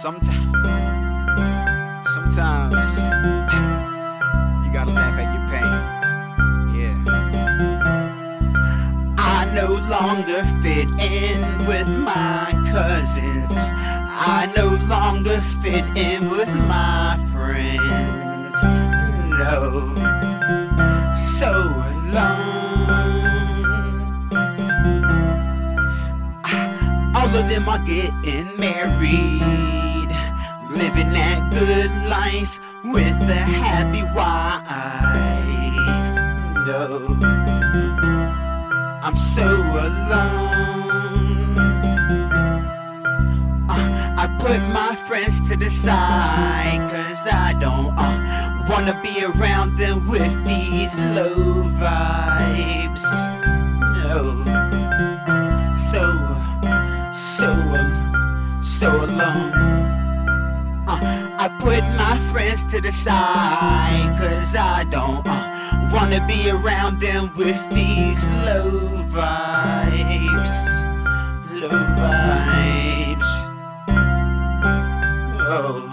Sometimes, sometimes you gotta laugh at your pain. Yeah. I no longer fit in with my cousins. I no longer fit in with my friends. No, so alone. All of them are getting married, living that good life with a happy wife. No, I'm so alone. Uh, I put my friends to the side, cause I don't uh, wanna be around them with these low vibes. No, so, so, so alone. Uh, I put my friends to the side, cause I don't uh, wanna be around them with these low vibes. Low vibes. Oh.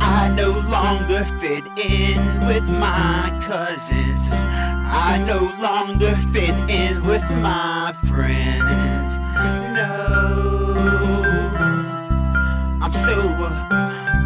I no longer fit in with my cousins. I no longer fit in with my friends. I'm.